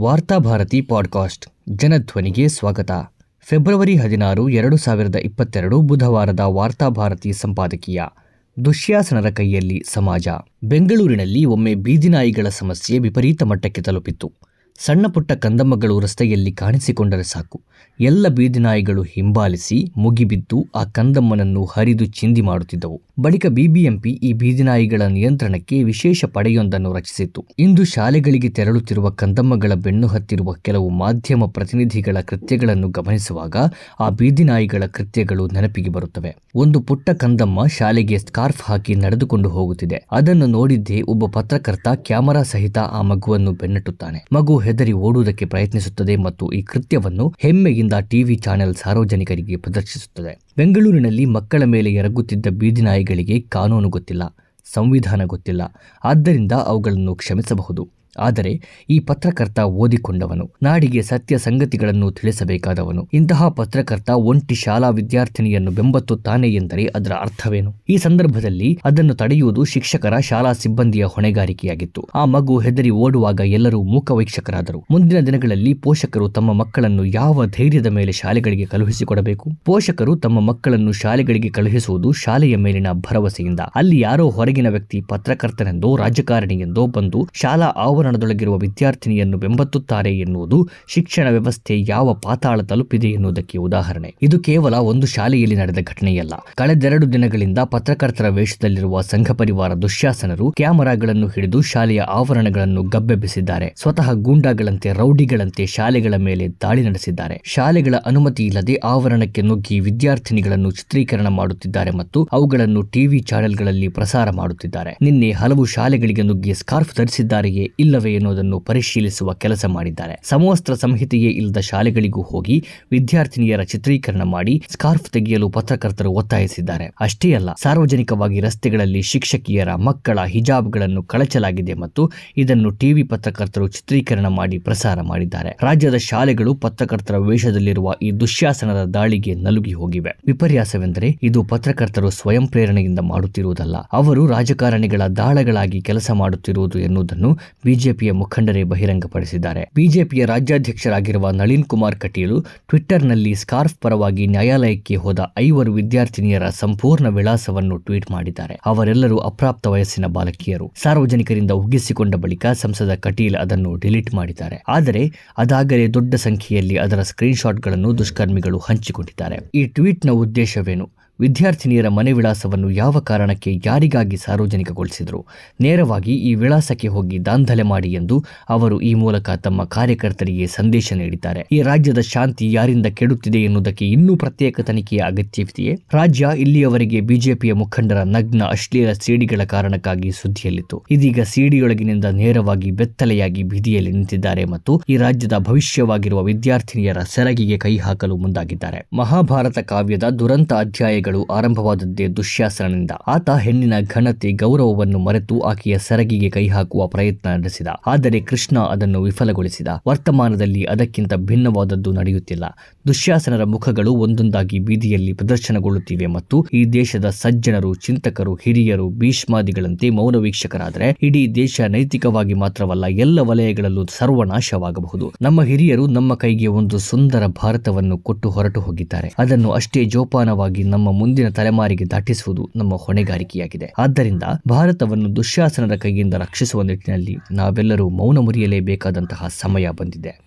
Varthabharati podcast, ಜನಧ್ವನಿಗೆ ಸ್ವಾಗತ. February ಹದಿನಾರು, ಎರಡು ಸಾವಿರದ ಇಪ್ಪತ್ತೆರಡು ಬುಧವಾರದ ವಾರ್ತಾಭಾರತಿ ಸಂಪಾದಕೀಯ, ದುಶ್ಯಾಸನರ ಕೈಯಲ್ಲಿ ಸಮಾಜ. ಬೆಂಗಳೂರಿನಲ್ಲಿ ಒಮ್ಮೆ ಬೀದಿನಾಯಿಗಳ ಸಮಸ್ಯೆ ವಿಪರೀತ ಮಟ್ಟಕ್ಕೆ ತಲುಪಿತ್ತು. ಸಣ್ಣ ಪುಟ್ಟ ಕಂದಮ್ಮಗಳು ರಸ್ತೆಯಲ್ಲಿ ಕಾಣಿಸಿಕೊಂಡರೆ ಸಾಕು. ಎಲ್ಲ ಬೀದಿನಾಯಿಗಳು ಹಿಂಬಾಲಿಸಿ ಮುಗಿಬಿದ್ದು ಆ ಕಂದಮ್ಮನನ್ನು ಹರಿದು ಚಿಂದಿ ಮಾಡುತ್ತಿದ್ದವು. ಬಳಿಕ ಬಿಬಿಎಂಪಿ ಈ ಬೀದಿನಾಯಿಗಳ ನಿಯಂತ್ರಣಕ್ಕೆ ವಿಶೇಷ ಪಡೆಯೊಂದನ್ನು ರಚಿಸಿತ್ತು. ಇಂದು ಶಾಲೆಗಳಿಗೆ ತೆರಳುತ್ತಿರುವ ಕಂದಮ್ಮಗಳ ಬೆನ್ನು ಹತ್ತಿರುವ ಕೆಲವು ಮಾಧ್ಯಮ ಪ್ರತಿನಿಧಿಗಳ ಕೃತ್ಯಗಳನ್ನು ಗಮನಿಸುವಾಗ ಆ ಬೀದಿನಾಯಿಗಳ ಕೃತ್ಯಗಳು ನೆನಪಿಗೆ ಬರುತ್ತವೆ. ಒಂದು ಪುಟ್ಟ ಕಂದಮ್ಮ ಶಾಲೆಗೆ ಸ್ಕಾರ್ಫ್ ಹಾಕಿ ನಡೆದುಕೊಂಡು ಹೋಗುತ್ತಿದೆ. ಅದನ್ನು ನೋಡಿದ್ದೇ ಒಬ್ಬ ಪತ್ರಕರ್ತ ಕ್ಯಾಮರಾ ಸಹಿತ ಆ ಮಗುವನ್ನು ಬೆನ್ನಟ್ಟುತ್ತಾನೆ. ಮಗು ಹೆದರಿ ಓಡುವುದಕ್ಕೆ ಪ್ರಯತ್ನಿಸುತ್ತದೆ ಮತ್ತು ಈ ಕೃತ್ಯವನ್ನು ಹೆಮ್ಮೆಯಿಂದ ಟಿವಿ ಚಾನೆಲ್ ಸಾರ್ವಜನಿಕರಿಗೆ ಪ್ರದರ್ಶಿಸುತ್ತದೆ. ಬೆಂಗಳೂರಿನಲ್ಲಿ ಮಕ್ಕಳ ಮೇಲೆ ಎರಗುತ್ತಿದ್ದ ಬೀದಿನಾಯಿಗಳಿಗೆ ಕಾನೂನು ಗೊತ್ತಿಲ್ಲ, ಸಂವಿಧಾನ ಗೊತ್ತಿಲ್ಲ. ಆದ್ದರಿಂದ ಅವುಗಳನ್ನು ಕ್ಷಮಿಸಬಹುದು. ಆದರೆ ಈ ಪತ್ರಕರ್ತ ಓದಿಕೊಂಡವನು. ನಾಡಿಗೆ ಸತ್ಯ ಸಂಗತಿಗಳನ್ನು ತಿಳಿಸಬೇಕಾದವನು. ಇಂತಹ ಪತ್ರಕರ್ತ ಒಂಟಿ ಶಾಲಾ ವಿದ್ಯಾರ್ಥಿನಿಯನ್ನು ಬೆಂಬತ್ತುತ್ತಾನೆ ಎಂದರೆ ಅದರ ಅರ್ಥವೇನು? ಈ ಸಂದರ್ಭದಲ್ಲಿ ಅದನ್ನು ತಡೆಯುವುದು ಶಿಕ್ಷಕರ ಶಾಲಾ ಸಿಬ್ಬಂದಿಯ ಹೊಣೆಗಾರಿಕೆಯಾಗಿತ್ತು. ಆ ಮಗು ಹೆದರಿ ಓಡುವಾಗ ಎಲ್ಲರೂ ಮೂಕವೀಕ್ಷಕರಾದರು ಮುಂದಿನ ದಿನಗಳಲ್ಲಿ ಪೋಷಕರು ತಮ್ಮ ಮಕ್ಕಳನ್ನು ಯಾವ ಧೈರ್ಯದ ಮೇಲೆ ಶಾಲೆಗಳಿಗೆ ಕಳುಹಿಸಿಕೊಡಬೇಕು? ಪೋಷಕರು ತಮ್ಮ ಮಕ್ಕಳನ್ನು ಶಾಲೆಗಳಿಗೆ ಕಳುಹಿಸುವುದು ಶಾಲೆಯ ಮೇಲಿನ ಭರವಸೆಯಿಂದ. ಅಲ್ಲಿ ಯಾರೋ ಹೊರಗಿನ ವ್ಯಕ್ತಿ ಪತ್ರಕರ್ತನೆಂದೋ ರಾಜಕಾರಣಿಯೆಂದೋ ಬಂದು ಶಾಲಾ ಆವರಣದೊಳಗಿರುವ ವಿದ್ಯಾರ್ಥಿನಿಯನ್ನು ಬೆಂಬತ್ತುತ್ತಾರೆ ಎನ್ನುವುದು ಶಿಕ್ಷಣ ವ್ಯವಸ್ಥೆ ಯಾವ ಪಾತಾಳ ತಲುಪಿದೆ ಎನ್ನುವುದಕ್ಕೆ ಉದಾಹರಣೆ. ಇದು ಕೇವಲ ಒಂದು ಶಾಲೆಯಲ್ಲಿ ನಡೆದ ಘಟನೆಯಲ್ಲ. ಕಳೆದೆರಡು ದಿನಗಳಿಂದ ಪತ್ರಕರ್ತರ ವೇಷದಲ್ಲಿರುವ ಸಂಘ ಪರಿವಾರ ದುಶ್ಯಾಸನರು ಕ್ಯಾಮೆರಾಗಳನ್ನು ಹಿಡಿದು ಶಾಲೆಯ ಆವರಣಗಳನ್ನು ಗಬ್ಬೆಬ್ಬಿಸಿದ್ದಾರೆ. ಸ್ವತಃ ಗೂಂಡಾಗಳಂತೆ ರೌಡಿಗಳಂತೆ ಶಾಲೆಗಳ ಮೇಲೆ ದಾಳಿ ನಡೆಸಿದ್ದಾರೆ. ಶಾಲೆಗಳ ಅನುಮತಿ ಇಲ್ಲದೆ ಆವರಣಕ್ಕೆ ನುಗ್ಗಿ ವಿದ್ಯಾರ್ಥಿನಿಗಳನ್ನು ಚಿತ್ರೀಕರಣ ಮಾಡುತ್ತಿದ್ದಾರೆ ಮತ್ತು ಅವುಗಳನ್ನು ಟಿವಿ ಚಾನೆಲ್ಗಳಲ್ಲಿ ಪ್ರಸಾರ ಮಾಡುತ್ತಿದ್ದಾರೆ. ನಿನ್ನೆ ಹಲವು ಶಾಲೆಗಳಿಗೆ ನುಗ್ಗಿ ಸ್ಕಾರ್ಫ್ ಧರಿಸಿದ್ದಾರೆಯೇ ಇಲ್ಲವೇ ಎನ್ನುವುದನ್ನು ಪರಿಶೀಲಿಸುವ ಕೆಲಸ ಮಾಡಿದ್ದಾರೆ. ಸಮವಸ್ತ್ರ ಸಂಹಿತೆಯೇ ಇಲ್ಲದ ಶಾಲೆಗಳಿಗೂ ಹೋಗಿ ವಿದ್ಯಾರ್ಥಿನಿಯರ ಚಿತ್ರೀಕರಣ ಮಾಡಿ ಸ್ಕಾರ್ಫ್ ತೆಗೆಯಲು ಪತ್ರಕರ್ತರು ಒತ್ತಾಯಿಸಿದ್ದಾರೆ. ಅಷ್ಟೇ ಅಲ್ಲ, ಸಾರ್ವಜನಿಕವಾಗಿ ರಸ್ತೆಗಳಲ್ಲಿ ಶಿಕ್ಷಕಿಯರ ಮಕ್ಕಳ ಹಿಜಾಬ್ಗಳನ್ನು ಕಳಚಲಾಗಿದೆ ಮತ್ತು ಇದನ್ನು ಟಿವಿ ಪತ್ರಕರ್ತರು ಚಿತ್ರೀಕರಣ ಮಾಡಿ ಪ್ರಸಾರ ಮಾಡಿದ್ದಾರೆ. ರಾಜ್ಯದ ಶಾಲೆಗಳು ಪತ್ರಕರ್ತರ ವೇಷದಲ್ಲಿರುವ ಈ ದುಶ್ಯಾಸನದ ದಾಳಿಗೆ ನಲುಗಿ ಹೋಗಿವೆ. ವಿಪರ್ಯಾಸವೆಂದರೆ ಇದು ಪತ್ರಕರ್ತರು ಸ್ವಯಂ ಪ್ರೇರಣೆಯಿಂದ ಮಾಡುತ್ತಿರುವುದಲ್ಲ, ಅವರು ರಾಜಕಾರಣಿಗಳ ದಾಳಗಳಾಗಿ ಕೆಲಸ ಮಾಡುತ್ತಿರುವುದು ಎನ್ನುವುದನ್ನು ಬಿಜೆಪಿಯ ಮುಖಂಡರೇ ಬಹಿರಂಗಪಡಿಸಿದ್ದಾರೆ. ಬಿಜೆಪಿಯ ರಾಜ್ಯಾಧ್ಯಕ್ಷರಾಗಿರುವ ನಳಿನ್ ಕುಮಾರ್ ಕಟೀಲು ಟ್ವಿಟ್ಟರ್ನಲ್ಲಿ ಸ್ಕಾರ್ಫ್ ಪರವಾಗಿ ನ್ಯಾಯಾಲಯಕ್ಕೆ ಹೋದ ಐವರು ವಿದ್ಯಾರ್ಥಿನಿಯರ ಸಂಪೂರ್ಣ ವಿಳಾಸವನ್ನು ಟ್ವೀಟ್ ಮಾಡಿದ್ದಾರೆ. ಅವರೆಲ್ಲರೂ ಅಪ್ರಾಪ್ತ ವಯಸ್ಸಿನ ಬಾಲಕಿಯರು. ಸಾರ್ವಜನಿಕರಿಂದ ಉಗ್ಗಿಸಿಕೊಂಡ ಬಳಿಕ ಸಂಸದ ಕಟೀಲ್ ಅದನ್ನು ಡಿಲೀಟ್ ಮಾಡಿದ್ದಾರೆ. ಆದರೆ ಅದಾಗಲೇ ದೊಡ್ಡ ಸಂಖ್ಯೆಯಲ್ಲಿ ಅದರ ಸ್ಕ್ರೀನ್ಶಾಟ್ಗಳನ್ನು ದುಷ್ಕರ್ಮಿಗಳು ಹಂಚಿಕೊಂಡಿದ್ದಾರೆ. ಈ ಟ್ವೀಟ್ನ ಉದ್ದೇಶವೇನು? ವಿದ್ಯಾರ್ಥಿನಿಯರ ಮನೆ ವಿಳಾಸವನ್ನು ಯಾವ ಕಾರಣಕ್ಕೆ ಯಾರಿಗಾಗಿ ಸಾರ್ವಜನಿಕಗೊಳಿಸಿದರು? ನೇರವಾಗಿ ಈ ವಿಳಾಸಕ್ಕೆ ಹೋಗಿ ದಾಂಧಲೆ ಮಾಡಿ ಎಂದು ಅವರು ಈ ಮೂಲಕ ತಮ್ಮ ಕಾರ್ಯಕರ್ತರಿಗೆ ಸಂದೇಶ ನೀಡಿದ್ದಾರೆ. ಈ ರಾಜ್ಯದ ಶಾಂತಿ ಯಾರಿಂದ ಕೆಡುತ್ತಿದೆ ಎನ್ನುವುದಕ್ಕೆ ಇನ್ನೂ ಪ್ರತ್ಯೇಕ ತನಿಖೆಯ ಅಗತ್ಯವಿದೆಯೇ? ರಾಜ್ಯ ಇಲ್ಲಿಯವರೆಗೆ ಬಿಜೆಪಿಯ ಮುಖಂಡರ ನಗ್ನ ಅಶ್ಲೀಲ ಸಿಡಿಗಳ ಕಾರಣಕ್ಕಾಗಿ ಸುದ್ದಿಯಲ್ಲಿತ್ತು. ಇದೀಗ ಸಿಡಿಯೊಳಗಿನಿಂದ ನೇರವಾಗಿ ಬೆತ್ತಲೆಯಾಗಿ ಬೀದಿಯಲ್ಲಿ ನಿಂತಿದ್ದಾರೆ ಮತ್ತು ಈ ರಾಜ್ಯದ ಭವಿಷ್ಯವಾಗಿರುವ ವಿದ್ಯಾರ್ಥಿನಿಯರ ಸೆರಗಿಗೆ ಕೈ ಹಾಕಲು ಮುಂದಾಗಿದ್ದಾರೆ. ಮಹಾಭಾರತ ಕಾವ್ಯದ ದುರಂತ ಅಧ್ಯಾಯಗಳು ಆರಂಭವಾದದ್ದೇ ದುಶ್ಯಾಸನನಿಂದ. ಆತ ಹೆಣ್ಣಿನ ಘನತೆ ಗೌರವವನ್ನು ಮರೆತು ಆಕೆಯ ಸರಗಿಗೆ ಕೈ ಹಾಕುವ ಪ್ರಯತ್ನ ನಡೆಸಿದ. ಆದರೆ ಕೃಷ್ಣ ಅದನ್ನು ವಿಫಲಗೊಳಿಸಿದ. ವರ್ತಮಾನದಲ್ಲಿ ಅದಕ್ಕಿಂತ ಭಿನ್ನವಾದದ್ದು ನಡೆಯುತ್ತಿಲ್ಲ. ದುಶ್ಯಾಸನರ ಮುಖಗಳು ಒಂದೊಂದಾಗಿ ಬೀದಿಯಲ್ಲಿ ಪ್ರದರ್ಶನಗೊಳ್ಳುತ್ತಿವೆ ಮತ್ತು ಈ ದೇಶದ ಸಜ್ಜನರು, ಚಿಂತಕರು, ಹಿರಿಯರು, ಭೀಷ್ಮಾದಿಗಳಂತೆ ಮೌನ ವೀಕ್ಷಕರಾದರೆ ಇಡೀ ದೇಶ ನೈತಿಕವಾಗಿ ಮಾತ್ರವಲ್ಲ, ಎಲ್ಲ ವಲಯಗಳಲ್ಲೂ ಸರ್ವನಾಶವಾಗಬಹುದು. ನಮ್ಮ ಹಿರಿಯರು ನಮ್ಮ ಕೈಗೆ ಒಂದು ಸುಂದರ ಭಾರತವನ್ನು ಕೊಟ್ಟು ಹೊರಟು ಹೋಗಿದ್ದಾರೆ. ಅದನ್ನು ಅಷ್ಟೇ ಜೋಪಾನವಾಗಿ ನಮ್ಮ ಮುಂದಿನ ತಲೆಮಾರಿಗೆ ದಾಟಿಸುವುದು ನಮ್ಮ ಹೊಣೆಗಾರಿಕೆಯಾಗಿದೆ. ಆದ್ದರಿಂದ ಭಾರತವನ್ನು ದುಶ್ಯಾಸನದ ಕೈಯಿಂದ ರಕ್ಷಿಸುವ ನಿಟ್ಟಿನಲ್ಲಿ ನಾವೆಲ್ಲರೂ ಮೌನ ಮುರಿಯಲೇಬೇಕಾದಂತಹ ಸಮಯ ಬಂದಿದೆ.